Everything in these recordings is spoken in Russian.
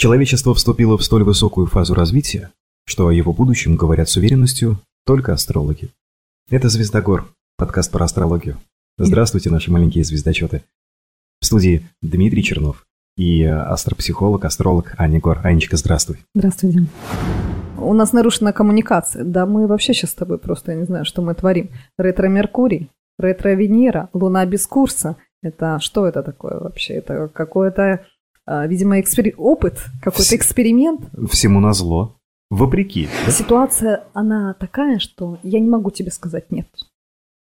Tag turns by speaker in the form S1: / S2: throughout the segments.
S1: Человечество вступило в столь высокую фазу развития, что о его будущем говорят с уверенностью только астрологи. Это «Звездогор», подкаст про астрологию. Здравствуйте, наши маленькие звездочеты. В студии Дмитрий Чернов и астропсихолог, астролог Аня Гор. Анечка, здравствуй.
S2: Здравствуй, Дим. У нас нарушена коммуникация. Да мы вообще сейчас с тобой просто, я не знаю, что мы творим. Ретро-Меркурий, ретро-Венера, Луна без курса. Это что это такое вообще? Это какое-то, видимо, экспери... опыт, какой-то эксперимент.
S1: Всему назло. Вопреки.
S2: Да? Ситуация, она такая, что я не могу тебе сказать нет.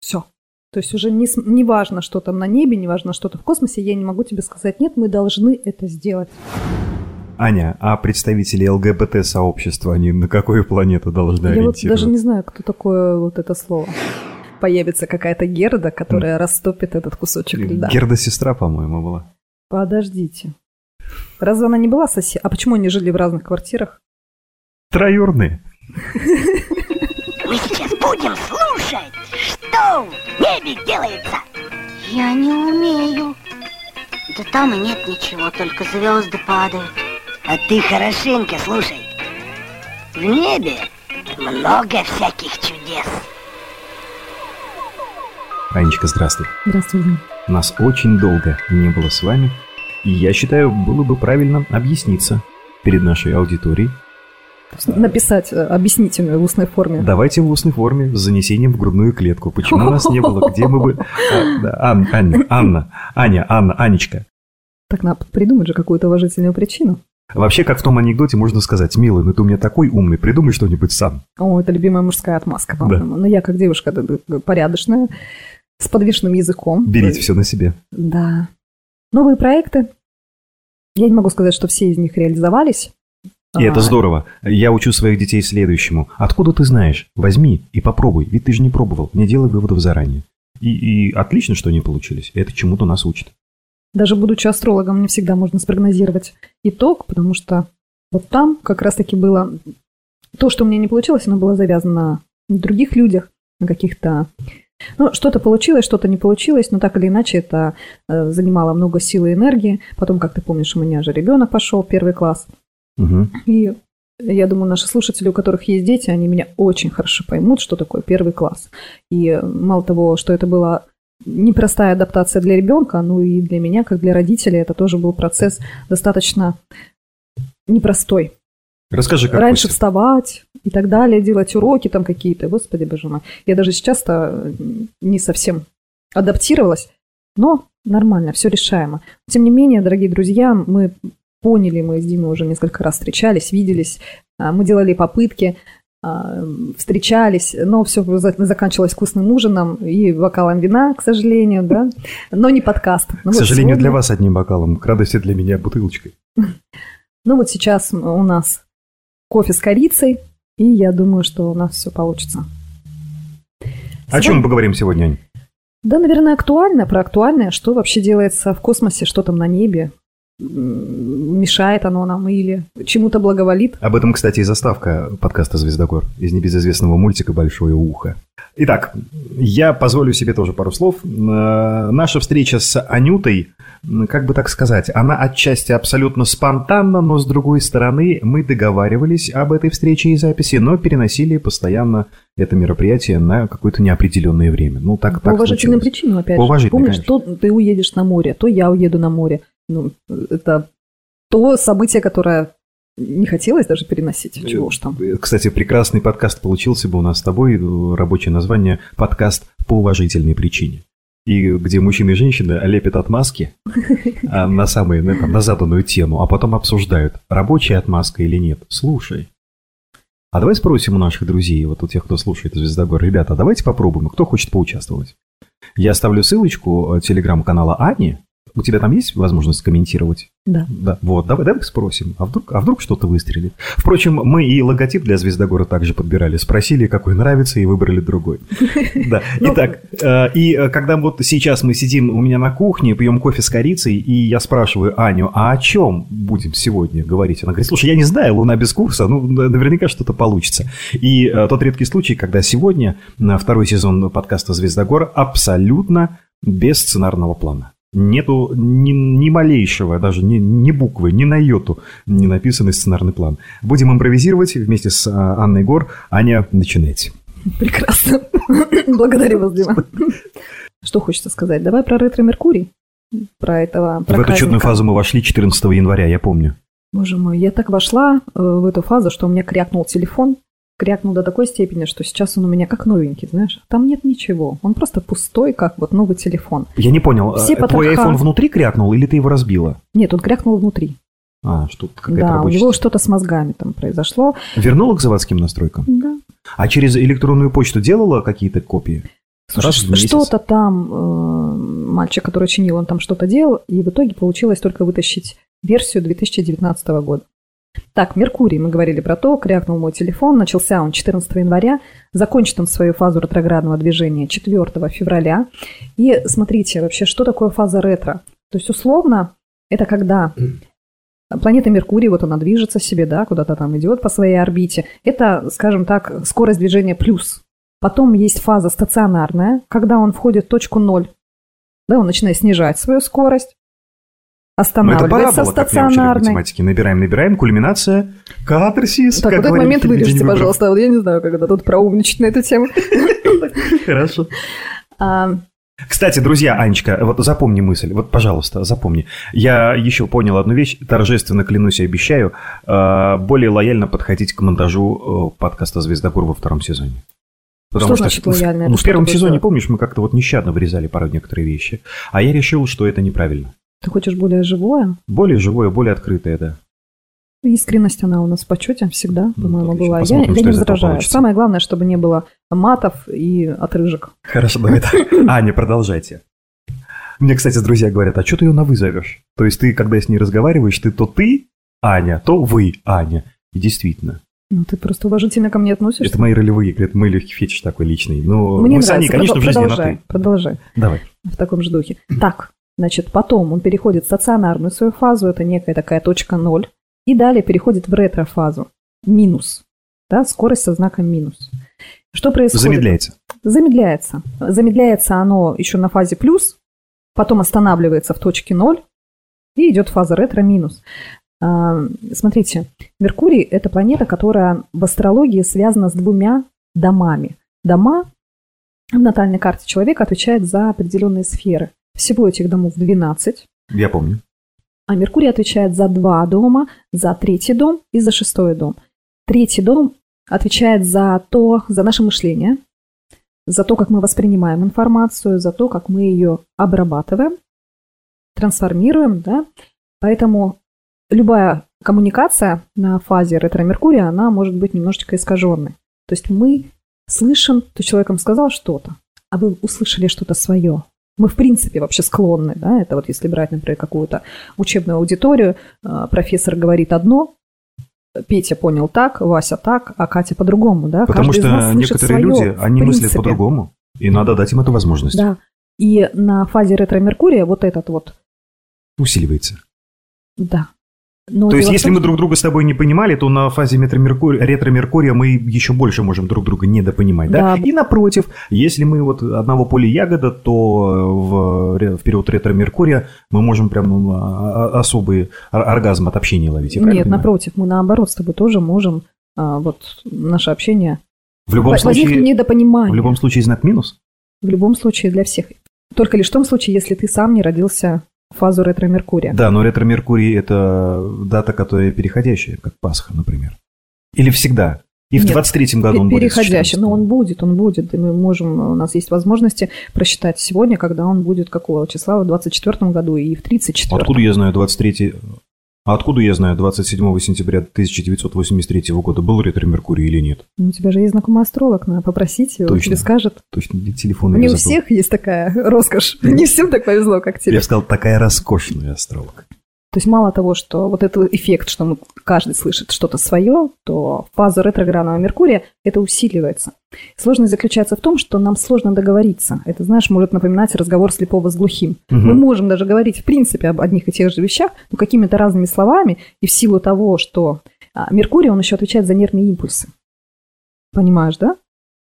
S2: Все. То есть уже не, не важно, что там на небе, не важно, что-то в космосе, я не могу тебе сказать нет, мы должны это сделать.
S1: Аня, а представители ЛГБТ-сообщества, они на какую планету должны
S2: Я
S1: ориентироваться?
S2: вот даже не знаю, кто такое вот это слово. Появится какая-то Герда, которая растопит этот кусочек льда.
S1: Герда сестра, по-моему, была.
S2: Подождите. Разве она не была сосед? А почему они жили в разных квартирах?
S1: Троюрные.
S3: Мы сейчас будем слушать, что в небе делается.
S4: Я не умею. Да там и нет ничего, только звезды падают.
S3: А ты хорошенько слушай. В небе много всяких чудес.
S1: Анечка, здравствуй.
S2: Здравствуй.
S1: Нас очень долго не было с вами, и я считаю, было бы правильно объясниться перед нашей аудиторией.
S2: Написать э, объяснительную в устной форме.
S1: Давайте в устной форме с занесением в грудную клетку. Почему нас не было? Где мы бы... А, Анна, Анна, Аня, Анна, Анечка.
S2: Так надо придумать же какую-то уважительную причину.
S1: Вообще, как в том анекдоте, можно сказать, милый, ну ты у меня такой умный, придумай что-нибудь сам.
S2: О, это любимая мужская отмазка, по-моему. Да. Но я как девушка порядочная, с подвешенным языком.
S1: Берите все на себе.
S2: Да. Новые проекты. Я не могу сказать, что все из них реализовались.
S1: И а... это здорово. Я учу своих детей следующему. Откуда ты знаешь? Возьми и попробуй, ведь ты же не пробовал. Не делай выводов заранее. И, и отлично, что они получились. Это чему-то нас учит.
S2: Даже будучи астрологом, не всегда можно спрогнозировать итог, потому что вот там как раз-таки было то, что у меня не получилось, оно было завязано на других людях, на каких-то... Ну, что-то получилось, что-то не получилось, но так или иначе это э, занимало много сил и энергии. Потом, как ты помнишь, у меня же ребенок пошел, первый класс.
S1: Угу.
S2: И я думаю, наши слушатели, у которых есть дети, они меня очень хорошо поймут, что такое первый класс. И мало того, что это было непростая адаптация для ребенка, ну и для меня, как для родителей, это тоже был процесс достаточно непростой.
S1: Расскажи, как
S2: Раньше вставать и так далее, делать уроки там какие-то. Господи, боже мой. Я даже сейчас-то не совсем адаптировалась, но нормально, все решаемо. Тем не менее, дорогие друзья, мы поняли, мы с Димой уже несколько раз встречались, виделись, а, мы делали попытки, а, встречались, но все заканчивалось вкусным ужином и бокалом вина, к сожалению, да, но не подкаст.
S1: Ну, к вот сожалению, сегодня... для вас одним бокалом, к радости для меня бутылочкой.
S2: Ну вот сейчас у нас кофе с корицей, и я думаю, что у нас все получится.
S1: О чем мы поговорим сегодня, Ань?
S2: Да, наверное, актуально, про актуальное, что вообще делается в космосе, что там на небе, мешает оно нам или чему-то благоволит.
S1: Об этом, кстати, и заставка подкаста «Звездогор» из небезызвестного мультика «Большое ухо». Итак, я позволю себе тоже пару слов. Э, наша встреча с Анютой, как бы так сказать, она отчасти абсолютно спонтанна, но с другой стороны мы договаривались об этой встрече и записи, но переносили постоянно это мероприятие на какое-то неопределенное время. Ну, так,
S2: По так уважительным причинам, опять По же. Помнишь, конечно. то ты уедешь на море, то я уеду на море. Ну, это то событие, которое не хотелось даже переносить. Чего уж там.
S1: Кстати, прекрасный подкаст получился бы у нас с тобой. Рабочее название «Подкаст по уважительной причине». И где мужчины и женщины лепят отмазки а на самые, на, там, на заданную тему, а потом обсуждают, рабочая отмазка или нет. Слушай. А давай спросим у наших друзей, вот у тех, кто слушает Звездогор, ребята, давайте попробуем, кто хочет поучаствовать. Я оставлю ссылочку э, телеграм-канала Ани, у тебя там есть возможность комментировать?
S2: Да.
S1: Да. Вот, давай, давай спросим. А вдруг, а вдруг что-то выстрелит? Впрочем, мы и логотип для Звездогора также подбирали. Спросили, какой нравится, и выбрали другой. Да. Ну, Итак, э, и э, когда вот сейчас мы сидим у меня на кухне, пьем кофе с корицей, и я спрашиваю Аню, а о чем будем сегодня говорить? Она говорит, слушай, я не знаю, луна без курса, ну, наверняка что-то получится. И э, тот редкий случай, когда сегодня на второй сезон подкаста «Звездогор» абсолютно без сценарного плана. Нету ни, ни малейшего, даже ни, ни буквы, ни на йоту не написанный сценарный план. Будем импровизировать вместе с а, Анной Гор. Аня, начинайте.
S2: Прекрасно. Благодарю вас, Дима. Что хочется сказать? Давай про ретро-меркурий. Про этого
S1: В эту чудную фазу мы вошли 14 января, я помню.
S2: Боже мой, я так вошла э, в эту фазу, что у меня крякнул телефон. Крякнул до такой степени, что сейчас он у меня как новенький, знаешь. Там нет ничего. Он просто пустой, как вот новый телефон.
S1: Я не понял,
S2: Все
S1: э, твой iPhone внутри крякнул или ты его разбила?
S2: Нет, он крякнул внутри.
S1: А, что-то какая-то
S2: да, у
S1: рабочая
S2: него
S1: система.
S2: что-то с мозгами там произошло.
S1: Вернула к заводским настройкам?
S2: Да.
S1: А через электронную почту делала какие-то копии?
S2: Слушай, что-то там э, мальчик, который чинил, он там что-то делал, и в итоге получилось только вытащить версию 2019 года. Так, Меркурий, мы говорили про то, крякнул мой телефон, начался он 14 января, закончит он свою фазу ретроградного движения 4 февраля. И смотрите, вообще, что такое фаза ретро? То есть, условно, это когда планета Меркурий, вот она движется себе, да, куда-то там идет по своей орбите. Это, скажем так, скорость движения плюс. Потом есть фаза стационарная, когда он входит в точку ноль. Да, он начинает снижать свою скорость,
S1: Ну, это
S2: останавливается в
S1: парабола, как
S2: стационарной.
S1: математике. Набираем, набираем, кульминация, катарсис.
S2: Так, вот этот момент вырежьте, пожалуйста. Я не знаю, когда тут проумничать на эту тему.
S1: Хорошо.
S2: А,
S1: Кстати, друзья, Анечка, вот запомни мысль, вот, пожалуйста, запомни. Я еще понял одну вещь, торжественно клянусь и обещаю, э, более лояльно подходить к монтажу э, подкаста «Звездогор» во втором сезоне.
S2: Что значит лояльно?
S1: Ну, в
S2: что
S1: первом сезоне,
S2: делать?
S1: помнишь, мы как-то вот нещадно вырезали пару некоторые вещи, а я решил, что это неправильно.
S2: Ты хочешь более живое?
S1: Более живое, более открытое, да.
S2: Искренность, она у нас в почете всегда,
S1: Ну,
S2: по-моему,
S1: отлично.
S2: была. Я,
S1: Посмотрим,
S2: я не возражаю. Самое главное, чтобы не было матов и отрыжек.
S1: Хорошо, давай так. Аня, продолжайте. Мне, кстати, друзья говорят, а что ты ее на «вы» зовешь? То есть ты, когда с ней разговариваешь, ты то ты, Аня, то вы, Аня. И действительно,
S2: Ну, ты просто уважительно ко мне относишься.
S1: это мои ролевые, это мой легкий фетиш такой личный. Но
S2: Мне
S1: мы с Аней,
S2: нравится.
S1: конечно, в жизни на
S2: продолжай,
S1: «ты».
S2: продолжай.
S1: Давай.
S2: в таком же духе. Так, значит, потом он переходит в стационарную свою фазу, это некая такая точка ноль, и далее переходит в ретро-фазу, минус, да, скорость со знаком минус. Что происходит?
S1: Замедляется.
S2: Замедляется. Замедляется оно еще на фазе плюс, потом останавливается в точке ноль, и идет фаза ретро-минус. А, Смотрите, Меркурий – это планета, которая в астрологии связана с двумя домами. Дома в натальной карте человека отвечают за определенные сферы. Всего этих домов 12,
S1: Я помню.
S2: а Меркурий отвечает за два дома, за третий дом и за шестой дом. Третий дом отвечает за то, за наше мышление, за то, как мы воспринимаем информацию, за то, как мы ее обрабатываем, трансформируем, да. Поэтому любая коммуникация на фазе ретро-меркурия, она может быть немножечко искаженной. То есть мы слышим, то человек вам сказал что-то, а вы услышали что-то свое. Мы, в принципе, вообще склонны, да, это вот если брать, например, какую-то учебную аудиторию, э, профессор говорит одно, Петя понял так, Вася так, а Катя по-другому, да.
S1: Потому
S2: Каждый
S1: что некоторые
S2: своё,
S1: люди, они мыслят по-другому. И надо дать им эту возможность.
S2: Да. И на фазе ретро-меркурия вот этот вот,
S1: Усиливается.
S2: да. Но
S1: То есть,
S2: в
S1: если
S2: том,
S1: мы друг друга с тобой не понимали, то на фазе метромеркурия- ретро-меркурия мы еще больше можем друг друга недопонимать. Да?
S2: Да.
S1: И напротив, если мы вот одного поля ягода, то в, ре- в период ретро-меркурия мы можем прям ну, а- а- особый ор- оргазм от общения ловить.
S2: Нет,
S1: понимаю?
S2: напротив, мы наоборот с тобой тоже можем а, вот наше общение
S1: В любом, случае,
S2: недопонимание.
S1: в любом случае знак минус?
S2: В любом случае для всех. Только лишь в том случае, если ты сам не родился в фазу ретро-меркурия.
S1: Да, но ретро-меркурий – это дата, которая переходящая, как Пасха, например. Или всегда? И в
S2: Нет,
S1: 23-м году он будет.
S2: Переходящий,
S1: 14-го.
S2: но он будет, он будет, и мы можем, у нас есть возможности просчитать сегодня, когда он будет какого числа в 24 году и в 34
S1: Откуда я знаю 23... А откуда я знаю 27 сентября 1983 года был ретро-меркурий или нет?
S2: Ну, у тебя же есть знакомый астролог, надо попросить его,
S1: Точно.
S2: тебе скажет.
S1: Точно, телефон
S2: Не у
S1: забыл.
S2: всех есть такая роскошь, не всем так повезло, как тебе.
S1: Я бы сказал, такая роскошная астролог.
S2: То есть мало того, что вот этот эффект, что мы, каждый слышит что-то свое, то в фазу ретроградного Меркурия это усиливается. Сложность заключается в том, что нам сложно договориться. Это, знаешь, может напоминать разговор слепого с глухим.
S1: Мгм.
S2: Мы можем даже говорить, в принципе, об одних и тех же вещах, но какими-то разными словами, и в силу того, что а, Меркурий, он еще отвечает за нервные импульсы. Понимаешь, да?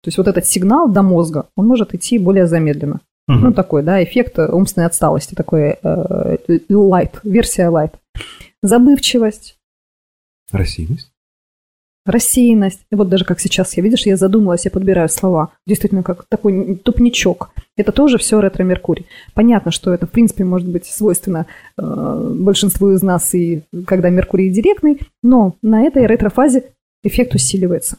S2: То есть вот этот сигнал до мозга, он может идти более замедленно.
S1: Мгм.
S2: Ну, такой, да, эффект умственной отсталости, такой э, light, версия light. Забывчивость,
S1: Рассеянность.
S2: рассеянность. И вот даже как сейчас я, видишь, я задумалась, я подбираю слова. Действительно, как такой тупничок. Это тоже все ретро-меркурий. Понятно, что это, в принципе, может быть свойственно э, большинству из нас, и когда Меркурий директный, но на этой ретро-фазе эффект усиливается.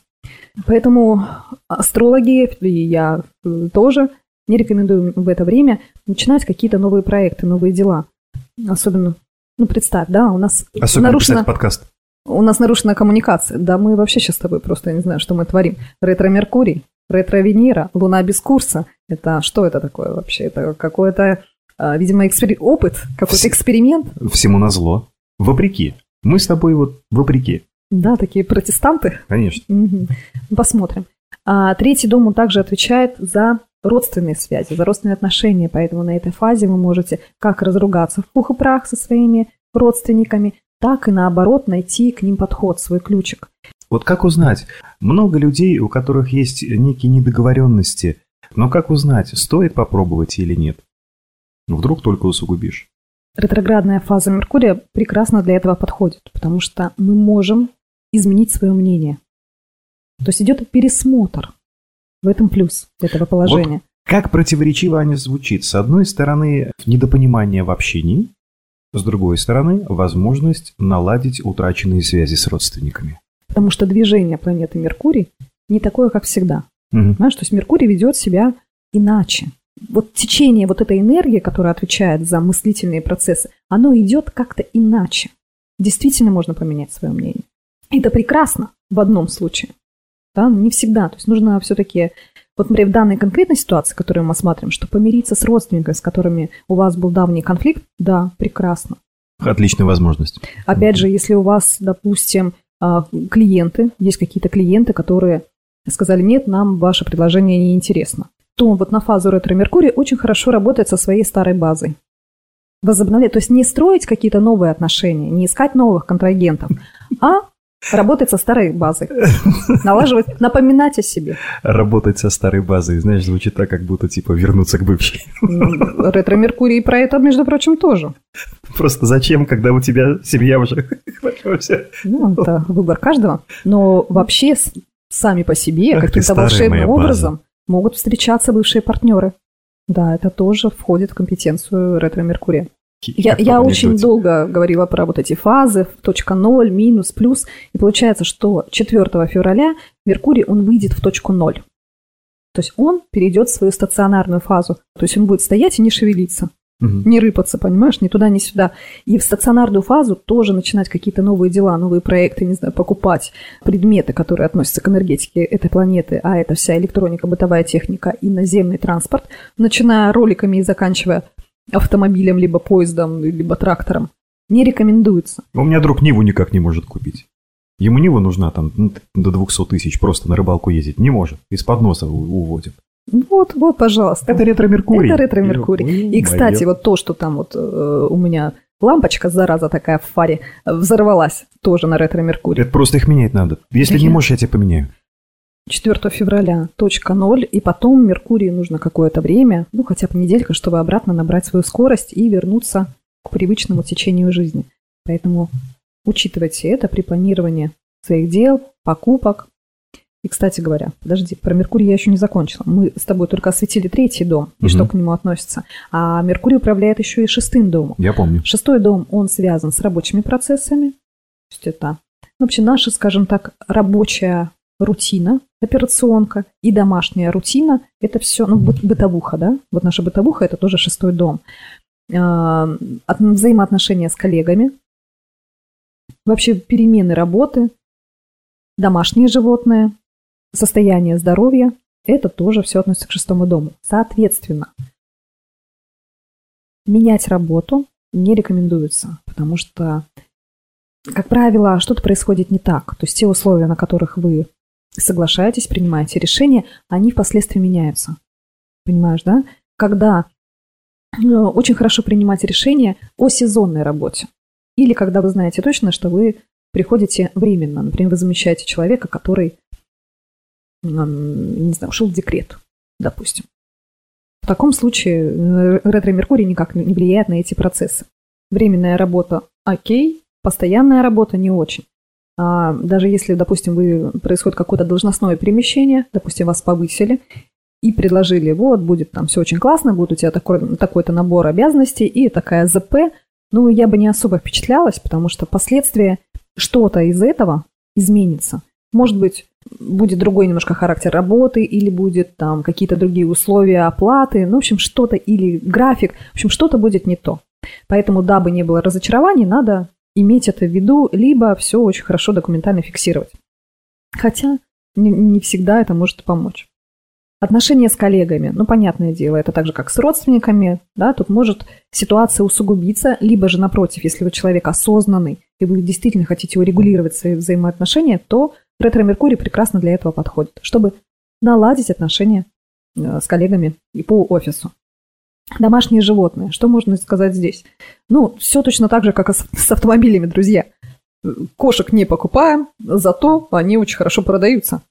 S2: Поэтому астрологи, и я э, тоже, не рекомендую в это время начинать какие-то новые проекты, новые дела. Особенно, ну, представь, да, у нас
S1: Особенно
S2: нарушена...
S1: подкаст.
S2: У нас нарушена коммуникация. Да, мы вообще сейчас с тобой просто, я не знаю, что мы творим. Ретро-Меркурий, ретро-Венера, Луна без курса. Это что это такое вообще? Это какой-то, а, видимо, экспери- опыт, какой-то эксперимент.
S1: Всему назло. Вопреки. Мы с тобой вот вопреки.
S2: Да, такие протестанты.
S1: Конечно.
S2: Посмотрим. А третий дом, он также отвечает за родственные связи, за родственные отношения. Поэтому на этой фазе вы можете как разругаться в пух и прах со своими родственниками, так и наоборот найти к ним подход, свой ключик.
S1: Вот как узнать? Много людей, у которых есть некие недоговоренности. Но как узнать, стоит попробовать или нет? Вдруг только усугубишь.
S2: Ретроградная фаза Меркурия прекрасно для этого подходит, потому что мы можем изменить свое мнение. То есть идет пересмотр. В этом плюс этого положения.
S1: Как противоречиво они звучит. С одной стороны, недопонимание в общении. С другой стороны, возможность наладить утраченные связи с родственниками.
S2: Потому что движение планеты Меркурий не такое, как всегда.
S1: Мгм.
S2: Понимаешь, то есть Меркурий ведет себя иначе. Вот течение вот этой энергии, которая отвечает за мыслительные процессы, оно идет как-то иначе. Действительно можно поменять свое мнение. Это прекрасно в одном случае. Да, но не всегда. То есть нужно все-таки, вот, например, в данной конкретной ситуации, которую мы смотрим, что помириться с родственниками, с которыми у вас был давний конфликт, да, прекрасно.
S1: Отличная возможность.
S2: Опять же, если у вас, допустим, а, клиенты, есть какие-то клиенты, которые сказали, нет, нам ваше предложение не интересно, то вот на фазу ретро-меркурия очень хорошо работает со своей старой базой. Возобновлять, то есть не строить какие-то новые отношения, не искать новых контрагентов, а работать со старой базой, налаживать, напоминать о себе.
S1: Работать со старой базой, знаешь, звучит так, как будто типа вернуться к бывшей.
S2: Ретро-меркурий про это, между прочим, тоже.
S1: Просто зачем, когда у тебя семья уже?
S2: Ну, это выбор каждого. Но вообще сами по себе каким-то волшебным образом могут встречаться бывшие партнеры. Да, это тоже входит в компетенцию ретро-меркурия. Я, я очень долго говорила про вот эти фазы, точка ноль, минус, плюс. И получается, что 4 февраля Меркурий, он выйдет в точку ноль. То есть он перейдет в свою стационарную фазу. То есть он будет стоять и не шевелиться
S1: Мгм.
S2: не рыпаться, понимаешь, ни туда, ни сюда. И в стационарную фазу тоже начинать какие-то новые дела, новые проекты, не знаю, покупать предметы, которые относятся к энергетике этой планеты, а это вся электроника, бытовая техника и наземный транспорт, начиная роликами и заканчивая автомобилем, либо поездом, либо трактором, не рекомендуется.
S1: У меня друг Ниву никак не может купить. Ему Нива нужна там ну, до 200 тысяч просто на рыбалку ездить. Не может. Из-под носа уводит.
S2: Вот, вот, пожалуйста.
S1: Это ретро-меркурий.
S2: Это ретро-меркурий. И, кстати, вот то, что там вот э, у меня лампочка, зараза такая в фаре, э, взорвалась тоже на ретро-меркурий.
S1: Это просто их менять надо. Если
S2: Да
S1: не можешь, я тебе поменяю.
S2: 4 февраля, точка ноль, и потом Меркурию нужно какое-то время, ну хотя бы неделька, чтобы обратно набрать свою скорость и вернуться к привычному течению жизни. Поэтому учитывайте это при планировании своих дел, покупок. И, кстати говоря, подожди, про Меркурий я еще не закончила. Мы с тобой только осветили третий дом и
S1: Мгм.
S2: что к нему относится. А Меркурий управляет еще и шестым домом.
S1: Я помню.
S2: Шестой дом, он связан с рабочими процессами. То есть это, ну, вообще наша, скажем так, рабочая рутина, операционка и домашняя рутина. Это все, ну, быт- бытовуха, да? Вот наша бытовуха – это тоже шестой дом. А, от- Взаимоотношения с коллегами, вообще перемены работы, домашние животные, состояние здоровья – это тоже все относится к шестому дому. Соответственно, менять работу не рекомендуется, потому что, как правило, что-то происходит не так. То есть те условия, на которых вы соглашаетесь, принимаете решения, они впоследствии меняются. Понимаешь, да? Когда э, очень хорошо принимать решения о сезонной работе. Или когда вы знаете точно, что вы приходите временно. Например, вы замещаете человека, который, не знаю, ушел в декрет, допустим. В таком случае э, ретро-меркурий никак не влияет на эти процессы. Временная работа – окей, постоянная работа – не очень. А даже если, допустим, вы, происходит какое-то должностное перемещение, допустим, вас повысили, и предложили, вот, будет там все очень классно, будет у тебя такой, такой-то набор обязанностей и такая ЗП, ну, я бы не особо впечатлялась, потому что последствия что-то из этого изменится. Может быть, будет другой немножко характер работы, или будет там какие-то другие условия оплаты, ну, в общем, что-то, или график, в общем, что-то будет не то. Поэтому, дабы не было разочарований, надо иметь это в виду, либо все очень хорошо документально фиксировать. Хотя не, всегда это может помочь. Отношения с коллегами, ну, понятное дело, это так же, как с родственниками, да, тут может ситуация усугубиться, либо же, напротив, если вы человек осознанный, и вы действительно хотите урегулировать свои взаимоотношения, то ретро-меркурий прекрасно для этого подходит, чтобы наладить отношения э, с коллегами и по офису. Домашние животные. Что можно сказать здесь? Ну, все точно так же, как и с автомобилями, друзья. Кошек не покупаем, зато они очень хорошо продаются.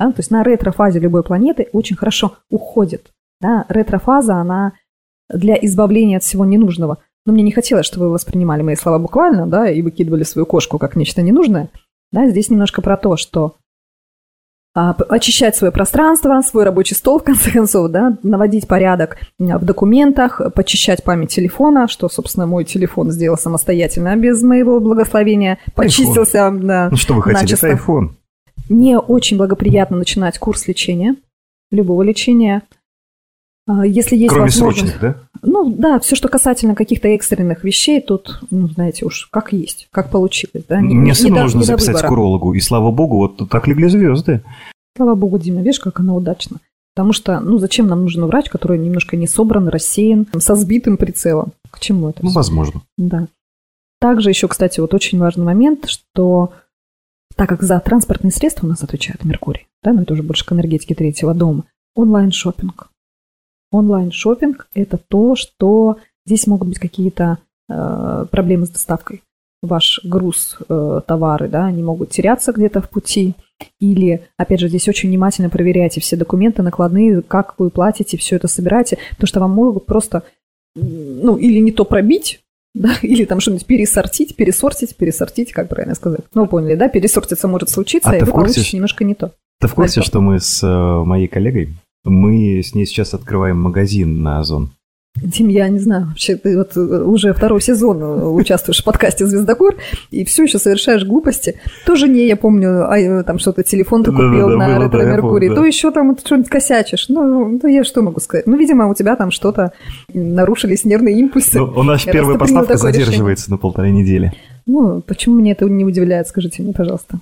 S2: Да? То есть на ретрофазе любой планеты очень хорошо уходит. Да? Ретрофаза, она для избавления от всего ненужного. Но мне не хотелось, чтобы вы воспринимали мои слова буквально, да, и выкидывали свою кошку как нечто ненужное. Да, здесь немножко про то, что очищать свое пространство, свой рабочий стол, в конце концов, да, наводить порядок в документах, почищать память телефона, что, собственно, мой телефон сделал самостоятельно без моего благословения, почистился. Да,
S1: ну что вы хотите, начисто. это iPhone.
S2: Мне очень благоприятно начинать курс лечения, любого лечения. А, если есть
S1: Кроме срочных, да?
S2: Ну да, все, что касательно каких-то экстренных вещей, тут, ну, знаете, уж как есть, как получилось. Да?
S1: Не, Мне сына нужно не записать к урологу, и слава богу, вот так легли звезды.
S2: Слава богу, Дима, видишь, как она удачна. Потому что, ну, зачем нам нужен врач, который немножко не собран, рассеян, со сбитым прицелом? К чему это?
S1: Ну, все? возможно.
S2: Да. Также еще, кстати, вот очень важный момент, что так как за транспортные средства у нас отвечает Меркурий, да, но это уже больше к энергетике третьего дома, онлайн-шопинг. Онлайн-шопинг – это то, что здесь могут быть какие-то э, проблемы с доставкой. Ваш груз, э, товары, да, они могут теряться где-то в пути. Или, опять же, здесь очень внимательно проверяйте все документы, накладные, как вы платите, все это собираете, потому что вам могут просто, ну, или не то пробить, да, или там что-нибудь пересортить, пересортить, пересортить, как правильно сказать. Ну, поняли, да, пересортиться может случиться, а и вы курсе, получите немножко не то.
S1: Ты в курсе, что мы с э, моей коллегой, мы с ней сейчас открываем магазин на Озон?
S2: Дим, я не знаю, вообще ты вот э, уже второй сезон э, участвуешь в подкасте «Звездокор» и все еще совершаешь глупости. То жене, я помню, а, там что-то телефон ты купил да, да, на ретро Меркурий, то еще там что-нибудь косячишь. Ну, ну, я что могу сказать? Ну, видимо, у тебя там что-то нарушились нервные импульсы. Ну,
S1: у нас первая поставка задерживается решение. на полторы недели.
S2: Ну, почему мне это не удивляет, скажите мне, пожалуйста.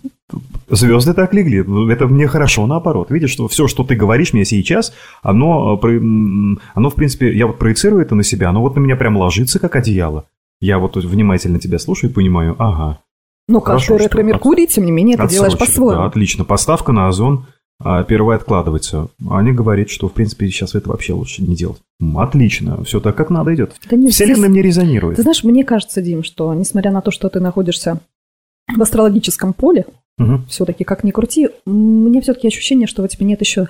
S1: Звезды так легли. Ну, это мне хорошо, наоборот. Видишь, что все, что ты говоришь мне сейчас, оно, э, оно, в принципе, я вот проецирую это на себя, оно вот на меня прям ложится, как одеяло. Я вот внимательно тебя слушаю и понимаю, ага.
S2: Ну, каждый ретро-меркурий, тем не менее, это делаешь по-своему.
S1: Да, отлично. Поставка на озон а первая откладывается. Они говорят, что, в принципе, сейчас это вообще лучше не делать. Отлично, все так, как надо идет. Да нет, Вселенная здесь... мне резонирует.
S2: Ты знаешь, мне кажется, Дим, что, несмотря на то, что ты находишься в астрологическом поле, угу. все-таки, как ни крути, мне все-таки ощущение, что у тебя нет еще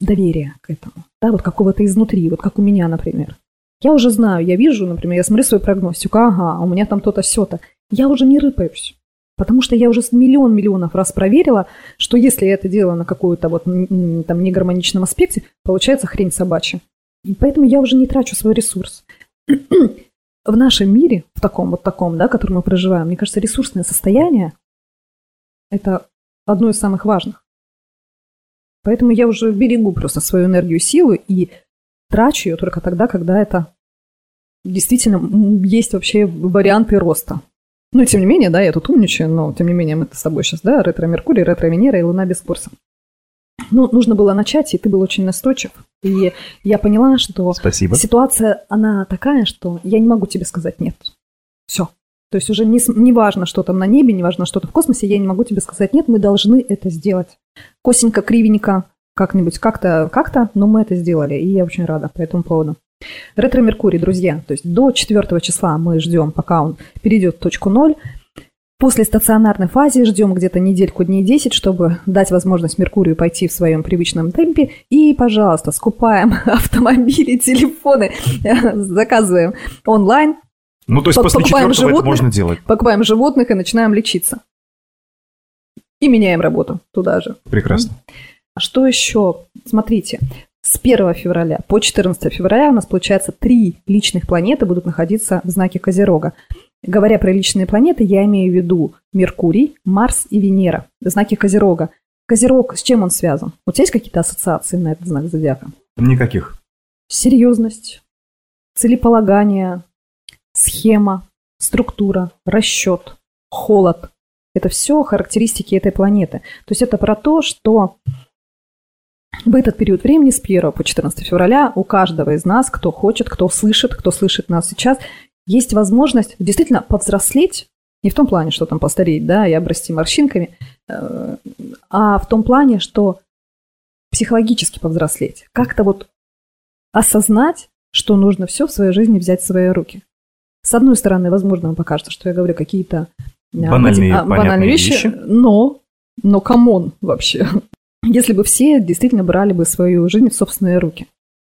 S2: доверия к этому. Да, вот какого-то изнутри, вот как у меня, например. Я уже знаю, я вижу, например, я смотрю свою прогностику, ага, у меня там то-то, все-то. Я уже не рыпаюсь. Потому что я уже миллион миллионов раз проверила, что если я это делаю на какую-то вот там негармоничном аспекте, получается хрень собачья. И поэтому я уже не трачу свой ресурс. В нашем мире, в таком вот таком, да, который мы проживаем, мне кажется, ресурсное состояние – это одно из самых важных. Поэтому я уже берегу просто свою энергию, силу и трачу ее только тогда, когда это действительно есть вообще варианты роста. Ну, тем не менее, да, я тут умничаю, но тем не менее мы с тобой сейчас, да, ретро-Меркурий, ретро-Венера и Луна без курса. Ну, нужно было начать, и ты был очень настойчив. И я поняла, что
S1: Спасибо.
S2: ситуация, она такая, что я не могу тебе сказать нет. Все. То есть уже не, не важно, что там на небе, не важно, что то в космосе, я не могу тебе сказать нет, мы должны это сделать. Косенько, кривенько, как-нибудь, как-то, как-то, но мы это сделали, и я очень рада по этому поводу. Ретро-Меркурий, друзья, то есть до 4 числа мы ждем, пока он перейдет в точку 0. После стационарной фазе ждем где-то недельку, дней 10, чтобы дать возможность Меркурию пойти в своем привычном темпе. И, пожалуйста, скупаем автомобили, телефоны, заказываем онлайн,
S1: Ну, то есть после
S2: Покупаем
S1: четвертого это
S2: животных.
S1: можно делать.
S2: покупаем животных и начинаем лечиться. И меняем работу туда же.
S1: Прекрасно.
S2: А что еще? Смотрите, с 1 февраля по 14 февраля у нас, получается, три личных планеты будут находиться в знаке Козерога. Говоря про личные планеты, я имею в виду Меркурий, Марс и Венера в знаке Козерога. Козерог, с чем он связан? У тебя есть какие-то ассоциации на этот знак зодиака?
S1: Никаких.
S2: Серьезность, целеполагание, схема, структура, расчет, холод. Это все характеристики этой планеты. То есть это про то, что в этот период времени с 1 по 14 февраля у каждого из нас, кто хочет, кто слышит, кто слышит нас сейчас, есть возможность действительно повзрослеть, не в том плане, что там постареть, да, и обрасти морщинками, э, а в том плане, что психологически повзрослеть. Как-то вот осознать, что нужно все в своей жизни взять в свои руки. С одной стороны, возможно, вам покажется, что я говорю какие-то а,
S1: Банальные,
S2: а, банальные вещи,
S1: вещи.
S2: но, но come on вообще. Если бы все действительно брали бы свою жизнь в собственные руки.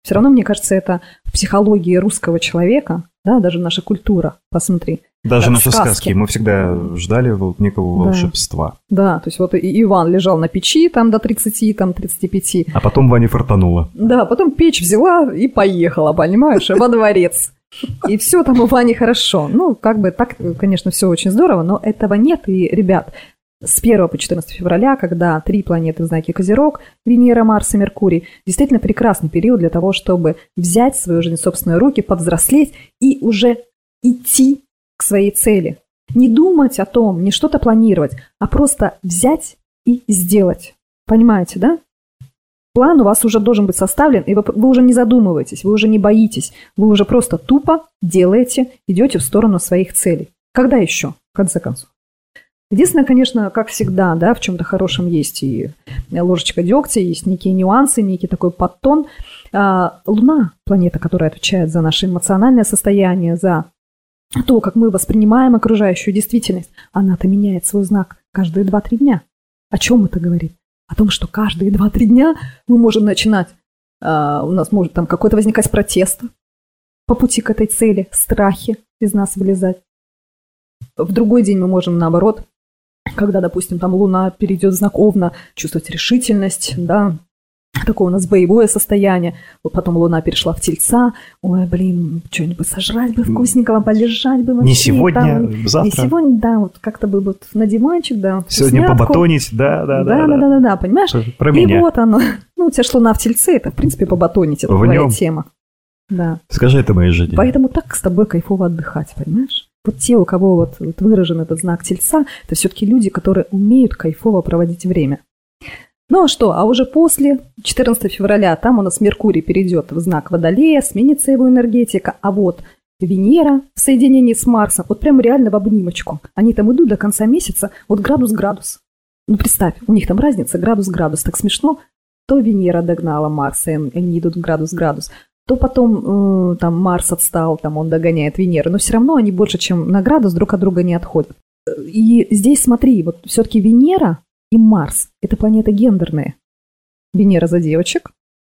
S2: Все равно, мне кажется, это в психологии русского человека, да, даже наша культура, посмотри.
S1: Даже
S2: Как
S1: наши
S2: сказки.
S1: сказки. Мы всегда ждали вот некого
S2: Да.
S1: волшебства.
S2: Да, то есть вот Иван лежал на печи там до 30, там 35,
S1: А потом Ване фартануло.
S2: Да, потом печь взяла и поехала, понимаешь, во дворец. И все там у Вани хорошо. Ну, как бы так, конечно, все очень здорово, но этого нет. И, ребят, с 1 по 14 февраля, когда три планеты в знаке Козерог, Венера, Марс и Меркурий, действительно прекрасный период для того, чтобы взять свою жизнь в собственные руки, повзрослеть и уже идти к своей цели. Не думать о том, не что-то планировать, а просто взять и сделать. Понимаете, да? План у вас уже должен быть составлен, и вы, вы уже не задумываетесь, вы уже не боитесь, вы уже просто тупо делаете, идете в сторону своих целей. Когда еще, в конце концов? Единственное, конечно, как всегда, да, в чем-то хорошем есть и ложечка дегтя, есть некие нюансы, некий такой подтон. А, Луна, планета, которая отвечает за наше эмоциональное состояние, за то, как мы воспринимаем окружающую действительность, она-то меняет свой знак каждые 2-3 дня. О чем это говорит? О том, что каждые 2-3 дня мы можем начинать, а, у нас может там какой-то возникать протест по пути к этой цели, страхи из нас вылезать. В другой день мы можем, наоборот, когда, допустим, там Луна перейдет в знак Овна, чувствовать решительность, да, такое у нас боевое состояние. Вот потом Луна перешла в Тельца. Ой, блин, что-нибудь сожрать бы вкусненького, полежать бы вообще.
S1: Не сегодня,
S2: там.
S1: завтра.
S2: Не сегодня, да, вот как-то бы вот на диванчик, да.
S1: Сегодня побатонить, да, да,
S2: Да, да, да, да, да, понимаешь?
S1: Про
S2: И
S1: меня.
S2: вот оно. Ну, у тебя ж Луна в Тельце, это, в принципе, побатонить, это
S1: В
S2: твоя
S1: нем.
S2: тема. Да.
S1: Скажи это моей жене.
S2: Поэтому так с тобой кайфово отдыхать, понимаешь? Вот те, у кого вот, вот выражен этот знак тельца, это все-таки люди, которые умеют кайфово проводить время. Ну а что, а уже после 14 февраля там у нас Меркурий перейдет в знак Водолея, сменится его энергетика, а вот Венера в соединении с Марсом, вот прям реально в обнимочку. Они там идут до конца месяца, вот градус-градус. Ну представь, у них там разница градус-градус, так смешно. То Венера догнала Марса, и они идут градус-градус, то потом э, там Марс отстал, там он догоняет Венеру, но все равно они больше, чем на градус, друг от друга не отходят. И здесь смотри, вот все-таки Венера и Марс – это планеты гендерные. Венера за девочек,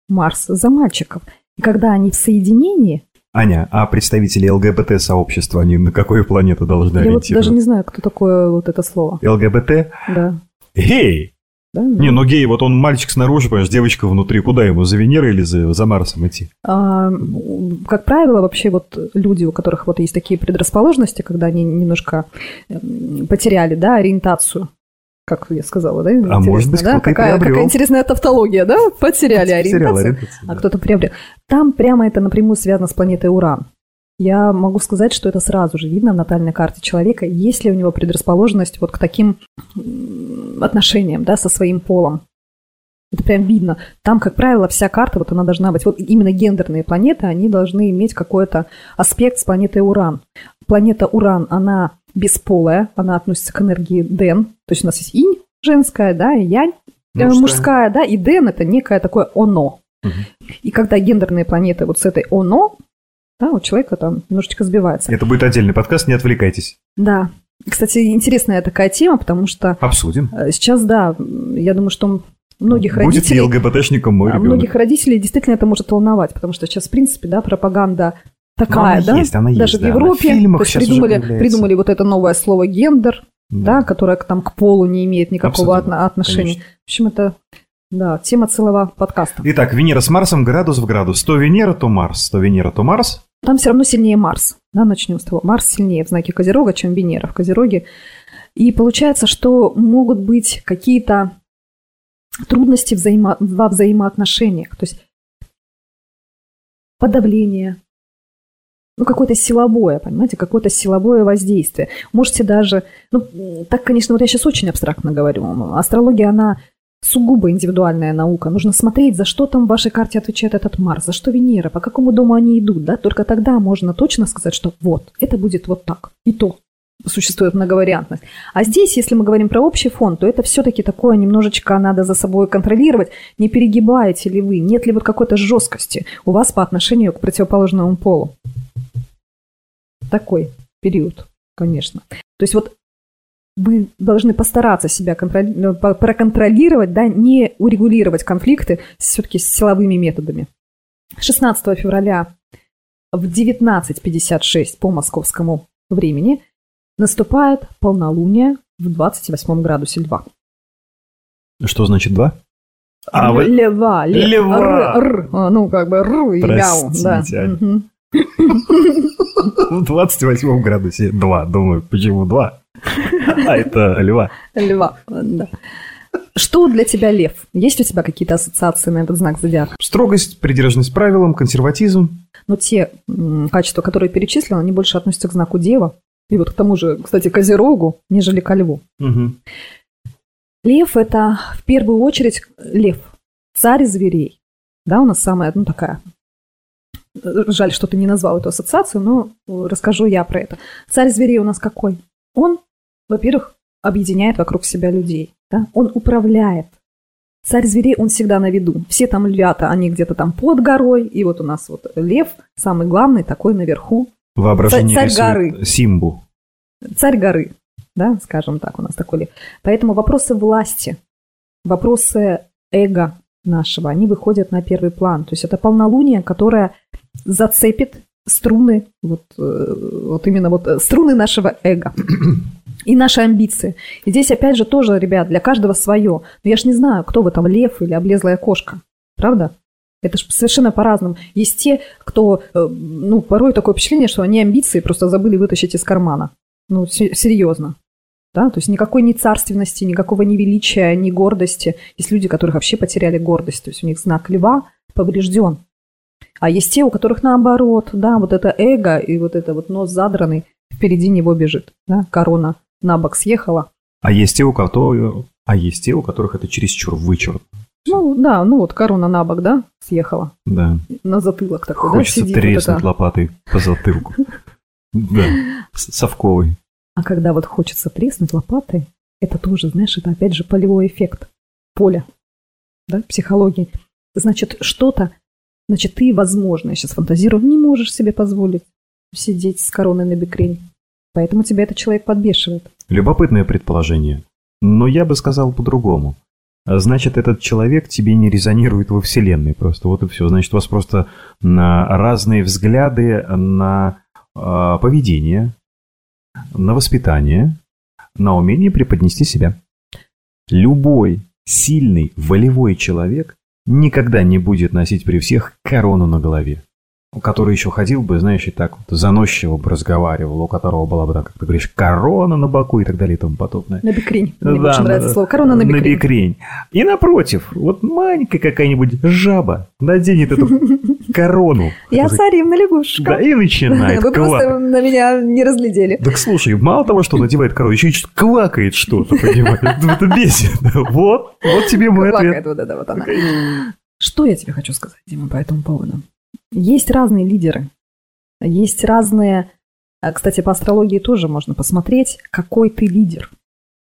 S2: Марс за мальчиков. И когда они в соединении,
S1: Аня, а представители ЛГБТ-сообщества, они на какую планету должны
S2: я вот даже не знаю, кто такое вот это слово.
S1: ЛГБТ?
S2: Да.
S1: Гей!
S2: Да,
S1: Не, ну гей, вот он мальчик снаружи, понимаешь, девочка внутри. Куда ему, за Венерой или за, за Марсом идти?
S2: А, как правило, вообще вот люди, у которых вот есть такие предрасположенности, когда они немножко м, потеряли, да, ориентацию, как я сказала, да?
S1: А может быть,
S2: да? какая,
S1: приобрел.
S2: какая интересная тавтология, да? Потеряли
S1: Потерял
S2: ориентацию,
S1: ориентацию,
S2: а
S1: да.
S2: кто-то приобрел. Там прямо это напрямую связано с планетой Уран. Я могу сказать, что это сразу же видно в натальной карте человека, есть ли у него предрасположенность вот к таким отношениям, да, со своим полом. Это прям видно. Там, как правило, вся карта, вот она должна быть, вот именно гендерные планеты, они должны иметь какой-то аспект с планетой Уран. Планета Уран, она бесполая, она относится к энергии Ден, то есть у нас есть инь женская, да, и янь э,
S1: Мужская.
S2: мужская, да, и Ден это некое такое оно.
S1: Мгм.
S2: И когда гендерные планеты вот с этой оно, да, у человека там немножечко сбивается.
S1: Это будет отдельный подкаст, не отвлекайтесь.
S2: Да. Кстати, интересная такая тема, потому что
S1: Обсудим.
S2: э, сейчас, да, я думаю, что многих
S1: Будет
S2: родителей...
S1: ЛГБТшником мой ребенок?
S2: многих родителей действительно это может волновать, потому что сейчас, в принципе, да, пропаганда такая,
S1: она
S2: да?
S1: есть, она
S2: Даже
S1: есть,
S2: в
S1: да, она в
S2: Европе то есть придумали, придумали вот это новое слово гендер, да, которое к- там к полу не имеет никакого
S1: Абсолютно,
S2: отно- отношения.
S1: конечно.
S2: В общем, это да, тема целого подкаста.
S1: Итак, Венера с Марсом, градус в градус. То Венера, то Марс. То Венера, то Марс.
S2: Там все равно сильнее Марс. Да, начнем с того. Марс сильнее в знаке Козерога, чем Венера в Козероге. И получается, что могут быть какие-то трудности взаимо... во взаимоотношениях. То есть подавление, ну, какое-то силовое, понимаете, какое-то силовое воздействие. Можете даже, ну, так, конечно, вот я сейчас очень абстрактно говорю. Астрология, она сугубо индивидуальная наука. Нужно смотреть, за что там в вашей карте отвечает этот Марс, за что Венера, по какому дому они идут, да, только тогда можно точно сказать, что вот, это будет вот так, и то. Существует многовариантность. А здесь, если мы говорим про общий фон, то это все-таки такое немножечко надо за собой контролировать. Не перегибаете ли вы, нет ли вот какой-то жесткости у вас по отношению к противоположному полу. Такой период, конечно. То есть вот вы должны постараться себя ну, по- проконтролировать, да, не урегулировать конфликты все-таки с силовыми методами. 16 февраля в 19.56 по московскому времени наступает полнолуние в 28 градусе льва.
S1: Что значит два? А, вы...
S2: Лева, лев,
S1: Лева.
S2: р, р, а, ну как бы р и ляу, да.
S1: В 28 градусе два. Думаю, почему два? А это льва.
S2: Льва, да. Что для тебя лев? Есть у тебя какие-то ассоциации на этот знак зодиака?
S1: Строгость, придержанность правилам, консерватизм.
S2: Но те м, качества, которые перечислены, они больше относятся к знаку Дева. И вот к тому же, кстати, Козерогу, нежели ко Льву.
S1: Мгм.
S2: Лев – это в первую очередь лев, царь зверей. Да, у нас самая, ну, такая... Жаль, что ты не назвал эту ассоциацию, но э, расскажу я про это. Царь зверей у нас какой? Он, во-первых, объединяет вокруг себя людей. Да? Он управляет. Царь зверей, он всегда на виду. Все там львята, они где-то там под горой. И вот у нас вот лев, самый главный, такой наверху.
S1: Воображение
S2: Царь
S1: рисует
S2: горы.
S1: Симбу.
S2: Царь горы, да, скажем так, у нас такой лев. Поэтому вопросы власти, вопросы эго нашего, они выходят на первый план. То есть это полнолуние, которое зацепит струны, вот, э, вот именно вот э, струны нашего эго и наши амбиции. И здесь, опять же, тоже, ребят, для каждого свое. Но я ж не знаю, кто вы там, лев или облезлая кошка. Правда? Это же совершенно по-разному. Есть те, кто, э, ну, порой такое впечатление, что они амбиции просто забыли вытащить из кармана. Ну, се- серьезно. Да? То есть никакой ни царственности, никакого ни величия, ни гордости. Есть люди, которых вообще потеряли гордость. То есть у них знак льва поврежден. А есть те, у которых наоборот, да, вот это эго и вот это вот нос задранный впереди него бежит. Да? Корона на бок съехала.
S1: А есть те, у кого... А есть те, у которых это чересчур вычурно.
S2: Ну, да, ну вот корона на бок, да, съехала.
S1: Да.
S2: На затылок такой,
S1: Хочется
S2: да, сидит вот
S1: треснуть
S2: это.
S1: лопатой по затылку. Да. Совковый.
S2: А когда вот хочется треснуть лопатой, это тоже, знаешь, это опять же полевой эффект поля, да, психологии. Значит, что-то, значит, ты, возможно, я сейчас фантазирую, не можешь себе позволить сидеть с короной на бекрень. Поэтому тебя этот человек подбешивает.
S1: Любопытное предположение. Но я бы сказал по-другому. А Значит, этот человек тебе не резонирует во Вселенной просто. Вот и все. Значит, у вас просто на разные взгляды на а, поведение, на воспитание, на умение преподнести себя. Любой сильный, волевой человек никогда не будет носить при всех корону на голове. Который еще ходил бы, знаешь, и так вот заносчиво бы разговаривал, у которого была бы, так, как ты говоришь, корона на боку и так далее и тому подобное.
S2: На бекрень. Мне
S1: Да, на-
S2: нравится слово. Корона на бекрень.
S1: бекрень. И напротив, вот маленькая какая-нибудь жаба наденет эту корону.
S2: Я царевна лягушка.
S1: Да, и начинает
S2: Вы просто на меня не разглядели.
S1: Так слушай, мало того, что надевает корону, еще и квакает что-то, понимаешь? Это бесит. Вот, вот тебе мой
S2: Квакает
S1: ответ.
S2: вот это вот она. Что я тебе хочу сказать, Дима, по этому поводу? Есть разные лидеры. Есть разные... а, Кстати, по астрологии тоже можно посмотреть, какой ты лидер.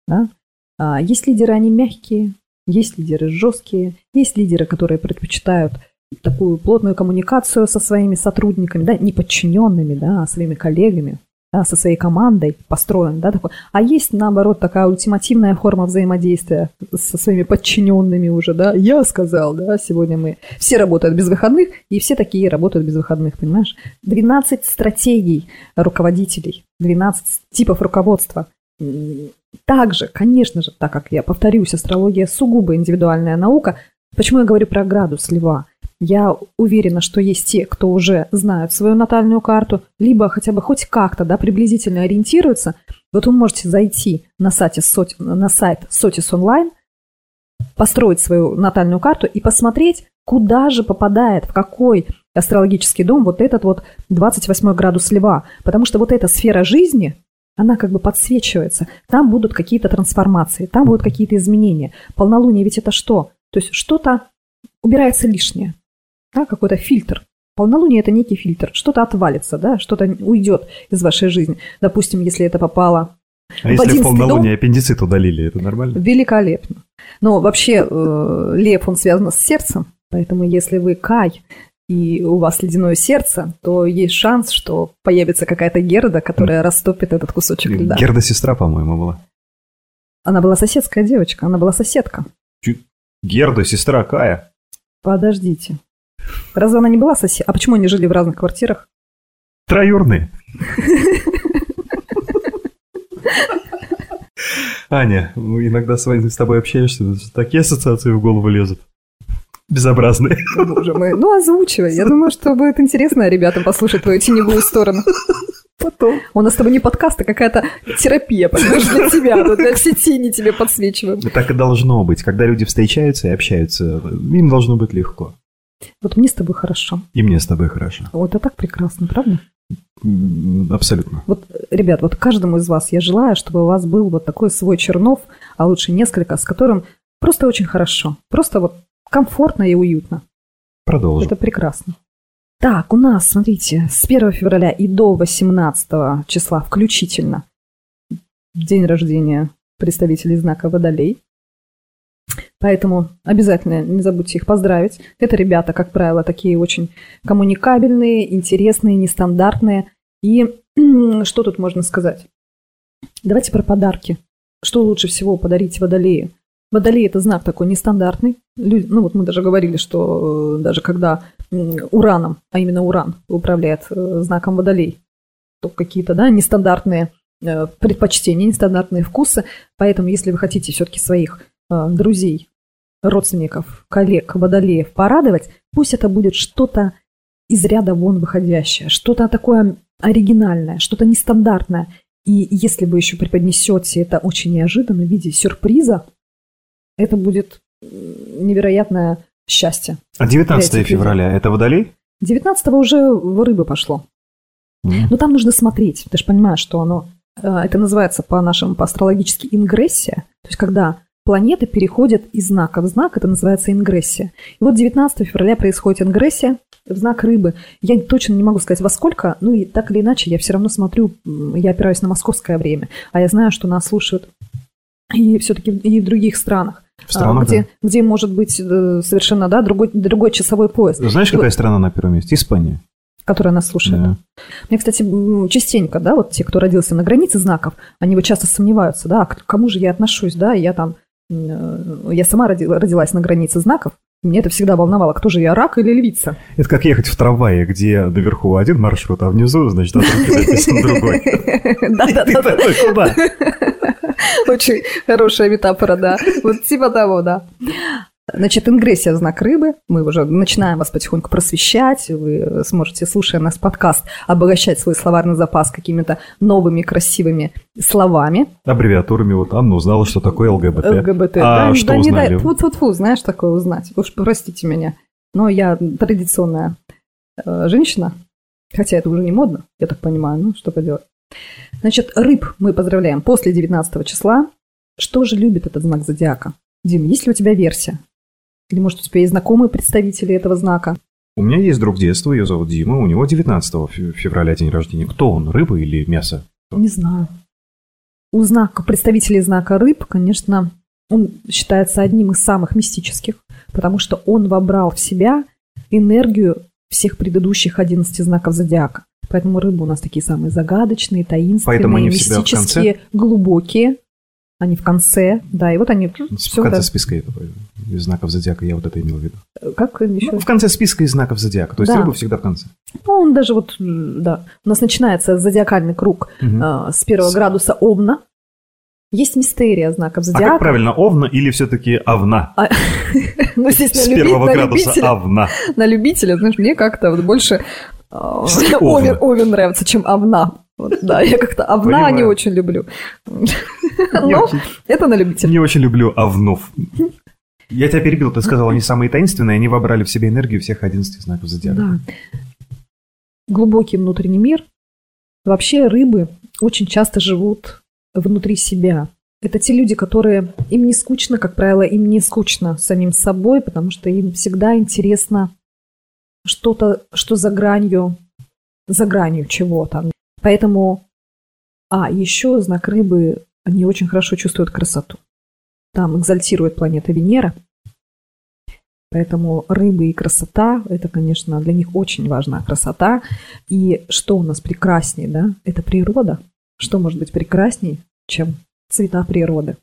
S2: да? А, Есть лидеры, они мягкие, есть лидеры жесткие, есть лидеры, которые предпочитают такую плотную коммуникацию со своими сотрудниками, да, не подчиненными, да, а своими коллегами. а, со своей командой построен, да, такой. А есть, наоборот, такая ультимативная форма взаимодействия со своими подчиненными уже, да. Я сказал, да, сегодня мы все работают без выходных, и все такие работают без выходных, понимаешь? 12 стратегий руководителей, 12 типов руководства. Также, конечно же, так как я повторюсь, астрология сугубо индивидуальная наука. Почему я говорю про градус льва? Я уверена, что есть те, кто уже знают свою натальную карту, либо хотя бы хоть как-то да, приблизительно ориентируются. Вот вы можете зайти на, сайте, на сайт Sotis Online, построить свою натальную карту и посмотреть, куда же попадает, в какой астрологический дом вот этот вот 28 градус льва. Потому что вот эта сфера жизни, она как бы подсвечивается. Там будут какие-то трансформации, там будут какие-то изменения. Полнолуние ведь это что? То есть что-то убирается лишнее да, какой-то фильтр. Полнолуние – это некий фильтр. Что-то отвалится, да, что-то уйдет из вашей жизни. Допустим, если это попало
S1: а в если в полнолуние дом, аппендицит удалили, это нормально?
S2: Великолепно. Но вообще э, лев, он связан с сердцем, поэтому если вы Кай, и у вас ледяное сердце, то есть шанс, что появится какая-то Герда, которая растопит этот кусочек льда.
S1: Герда сестра, по-моему, была.
S2: Она была соседская девочка, она была соседка.
S1: Герда сестра Кая.
S2: Подождите. Разве она не была соседом? А почему они жили в разных квартирах?
S1: Троюрные. Аня, иногда с, вами, с тобой общаешься, такие ассоциации в голову лезут. Безобразные.
S2: Боже мой. Ну, озвучивай. Я думаю, что будет интересно ребятам послушать твою теневую сторону. Потом. У нас с тобой не подкаст, а какая-то терапия, понимаешь, для тебя. Для все тени тебе подсвечиваем.
S1: Так и должно быть. Когда люди встречаются и общаются, им должно быть легко.
S2: Вот мне с тобой хорошо.
S1: И мне с тобой хорошо.
S2: Вот это так прекрасно, правда?
S1: Абсолютно.
S2: Вот, ребят, вот каждому из вас я желаю, чтобы у вас был вот такой свой Чернов, а лучше несколько, с которым просто очень хорошо. Просто вот комфортно и уютно.
S1: Продолжим.
S2: Это прекрасно. Так, у нас, смотрите, с 1 февраля и до 18 числа включительно день рождения представителей знака Водолей. Поэтому обязательно не забудьте их поздравить. Это ребята, как правило, такие очень коммуникабельные, интересные, нестандартные. И что тут можно сказать? Давайте про подарки. Что лучше всего подарить водолею? Водолей – это знак такой нестандартный. Люди, ну вот мы даже говорили, что э, даже когда ураном, а именно уран управляет э, знаком водолей, то какие-то да, нестандартные э, предпочтения, нестандартные вкусы. Поэтому, если вы хотите все-таки своих друзей родственников, коллег, водолеев порадовать, пусть это будет что-то из ряда вон выходящее, что-то такое оригинальное, что-то нестандартное. И если вы еще преподнесете это очень неожиданно в виде сюрприза, это будет невероятное счастье.
S1: А 19 февраля это водолей?
S2: 19 уже в рыбы пошло. Mm. Но там нужно смотреть. Ты же понимаешь, что оно... Э, это называется по-нашему, по-астрологически ингрессия. То есть когда планеты переходят из знака в знак, это называется ингрессия. И вот 19 февраля происходит ингрессия в знак рыбы. Я точно не могу сказать во сколько, ну и так или иначе я все равно смотрю, я опираюсь на московское время, а я знаю, что нас слушают и все-таки и в других странах.
S1: В странах,
S2: где,
S1: да.
S2: где может быть э, совершенно да, другой, другой часовой пояс.
S1: Знаешь, какая вот, страна на первом месте? Испания.
S2: Которая нас слушает. Да. Мне, кстати, частенько, да, вот те, кто родился на границе знаков, они вот часто сомневаются, да, к кому же я отношусь, да, я там я сама родилась на границе знаков, мне это всегда волновало, кто же я, рак или львица?
S1: Это как ехать в трамвае, где наверху один маршрут, а внизу, значит, написан другой.
S2: Да-да-да. Очень хорошая метафора, да. Вот типа того, да. Значит, ингрессия в знак рыбы. Мы уже начинаем вас потихоньку просвещать. Вы сможете, слушая нас подкаст, обогащать свой словарный запас какими-то новыми красивыми словами.
S1: Аббревиатурами. Вот Анна узнала, что такое ЛГБТ.
S2: ЛГБТ. А да, что да, узнали? Не дай, фу, фу, знаешь, такое узнать. Уж простите меня. Но я традиционная э, женщина, хотя это уже не модно, я так понимаю, ну что поделать. Значит, рыб мы поздравляем после 19 числа. Что же любит этот знак зодиака? Дим, есть ли у тебя версия? Или, может, у тебя есть знакомые представители этого знака?
S1: У меня есть друг детства, ее зовут Дима, у него 19 февраля день рождения. Кто он, рыба или мясо?
S2: Не знаю. У знака, представителей знака рыб, конечно, он считается одним из самых мистических, потому что он вобрал в себя энергию всех предыдущих 11 знаков зодиака. Поэтому рыбы у нас такие самые загадочные, таинственные,
S1: Поэтому они всегда в
S2: мистические, глубокие. Они в конце, да, и вот они...
S1: В
S2: всё
S1: конце
S2: это-
S1: списка этого, из знаков зодиака, я вот это имел в виду.
S2: Как еще?
S1: Ну, в конце списка из знаков зодиака, то есть
S2: Да.
S1: рыба всегда в конце.
S2: Ну, он даже вот, да. У нас начинается зодиакальный круг
S1: Мгм.
S2: а, с первого
S1: С-
S2: градуса Овна. Есть мистерия знаков
S1: А
S2: зодиака.
S1: как правильно, овна или все-таки овна?
S2: А, ну, здесь
S1: С
S2: на, люби-
S1: первого
S2: на
S1: градуса
S2: любителя,
S1: овна.
S2: на любителя, знаешь, мне как-то вот больше а, овен нравится, чем овна. Вот, да, я как-то овна не
S1: Понимаю.
S2: очень люблю. Но это на любителя.
S1: Не очень люблю овнов. Я тебя перебил, ты сказал, они самые таинственные, они вобрали в себя энергию всех 11 знаков зодиака.
S2: Да. Глубокий внутренний мир. Вообще рыбы очень часто живут внутри себя. Это те люди, которые им не скучно, как правило, им не скучно самим собой, потому что им всегда интересно что-то, что за гранью, за гранью чего-то. Поэтому, а еще знак рыбы, они очень хорошо чувствуют красоту. Там экзальтирует планета Венера. Поэтому рыбы и красота, это, конечно, для них очень важна красота. И что у нас прекраснее, да? Это природа. Что может быть прекрасней, чем цвета природы?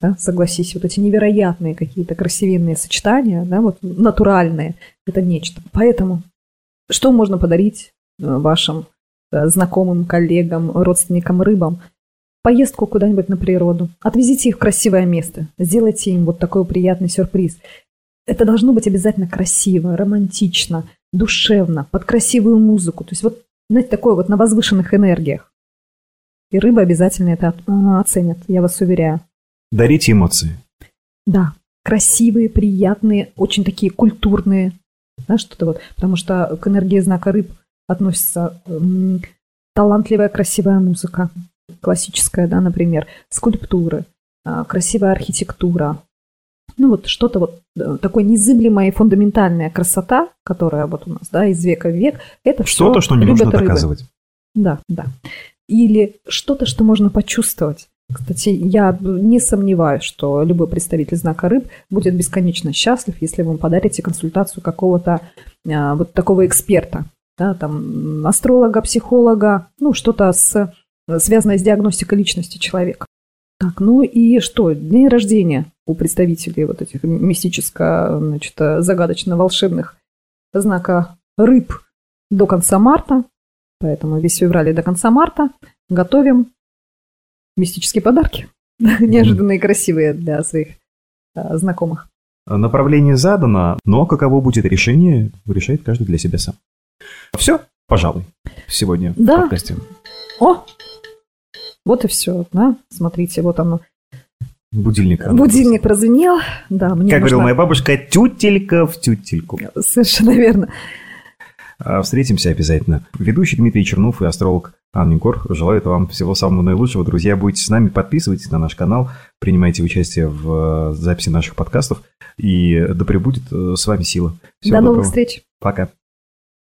S2: Да, согласись, вот эти невероятные какие-то красивенные сочетания, да, вот натуральные, это нечто. Поэтому что можно подарить э, вашим знакомым, коллегам, родственникам рыбам? Поездку куда-нибудь на природу. Отвезите их в красивое место. Сделайте им вот такой приятный сюрприз. Это должно быть обязательно красиво, романтично, душевно, под красивую музыку. То есть вот, знаете, такое вот на возвышенных энергиях. И рыбы обязательно это а, оценят, я вас уверяю.
S1: Дарите эмоции.
S2: Да, красивые, приятные, очень такие культурные, да, что-то вот. Потому что к энергии знака рыб относится талантливая, красивая музыка, классическая, да, например, скульптуры, а, красивая архитектура. Ну вот что-то вот э, такое незыблемая и фундаментальная красота, которая вот у нас, да, из века в век, это
S1: Что-то, что не нужно
S2: рыбы.
S1: доказывать.
S2: Да, да. Или что-то, что можно почувствовать. Кстати, я не сомневаюсь, что любой представитель знака рыб будет бесконечно счастлив, если вы ему подарите консультацию какого-то а, вот такого эксперта, да, там, астролога, психолога, ну, что-то с, связанное с диагностикой личности человека. Так, ну и что, день рождения у представителей вот этих мистическо, значит, загадочно-волшебных знака рыб до конца марта, Поэтому весь февраль и до конца марта готовим мистические подарки. Неожиданные красивые для своих а, знакомых.
S1: Направление задано, но каково будет решение, решает каждый для себя сам. Все, пожалуй, сегодня
S2: Да.
S1: в подкасте.
S2: О! Вот и все, да? Смотрите, вот оно.
S1: Будильник.
S2: Будильник прозвенел. Да, мне
S1: Как говорила
S2: нужно-
S1: моя бабушка, тютелька в тютельку.
S2: Совершенно верно.
S1: А, Встретимся обязательно. Ведущий Дмитрий Чернов и астролог Анна Егор желают вам всего самого наилучшего. Друзья, будьте с нами, подписывайтесь на наш канал, принимайте участие в э, записи наших подкастов. И да пребудет э, с вами сила. Всего
S2: До новых
S1: доброго.
S2: встреч.
S1: Пока.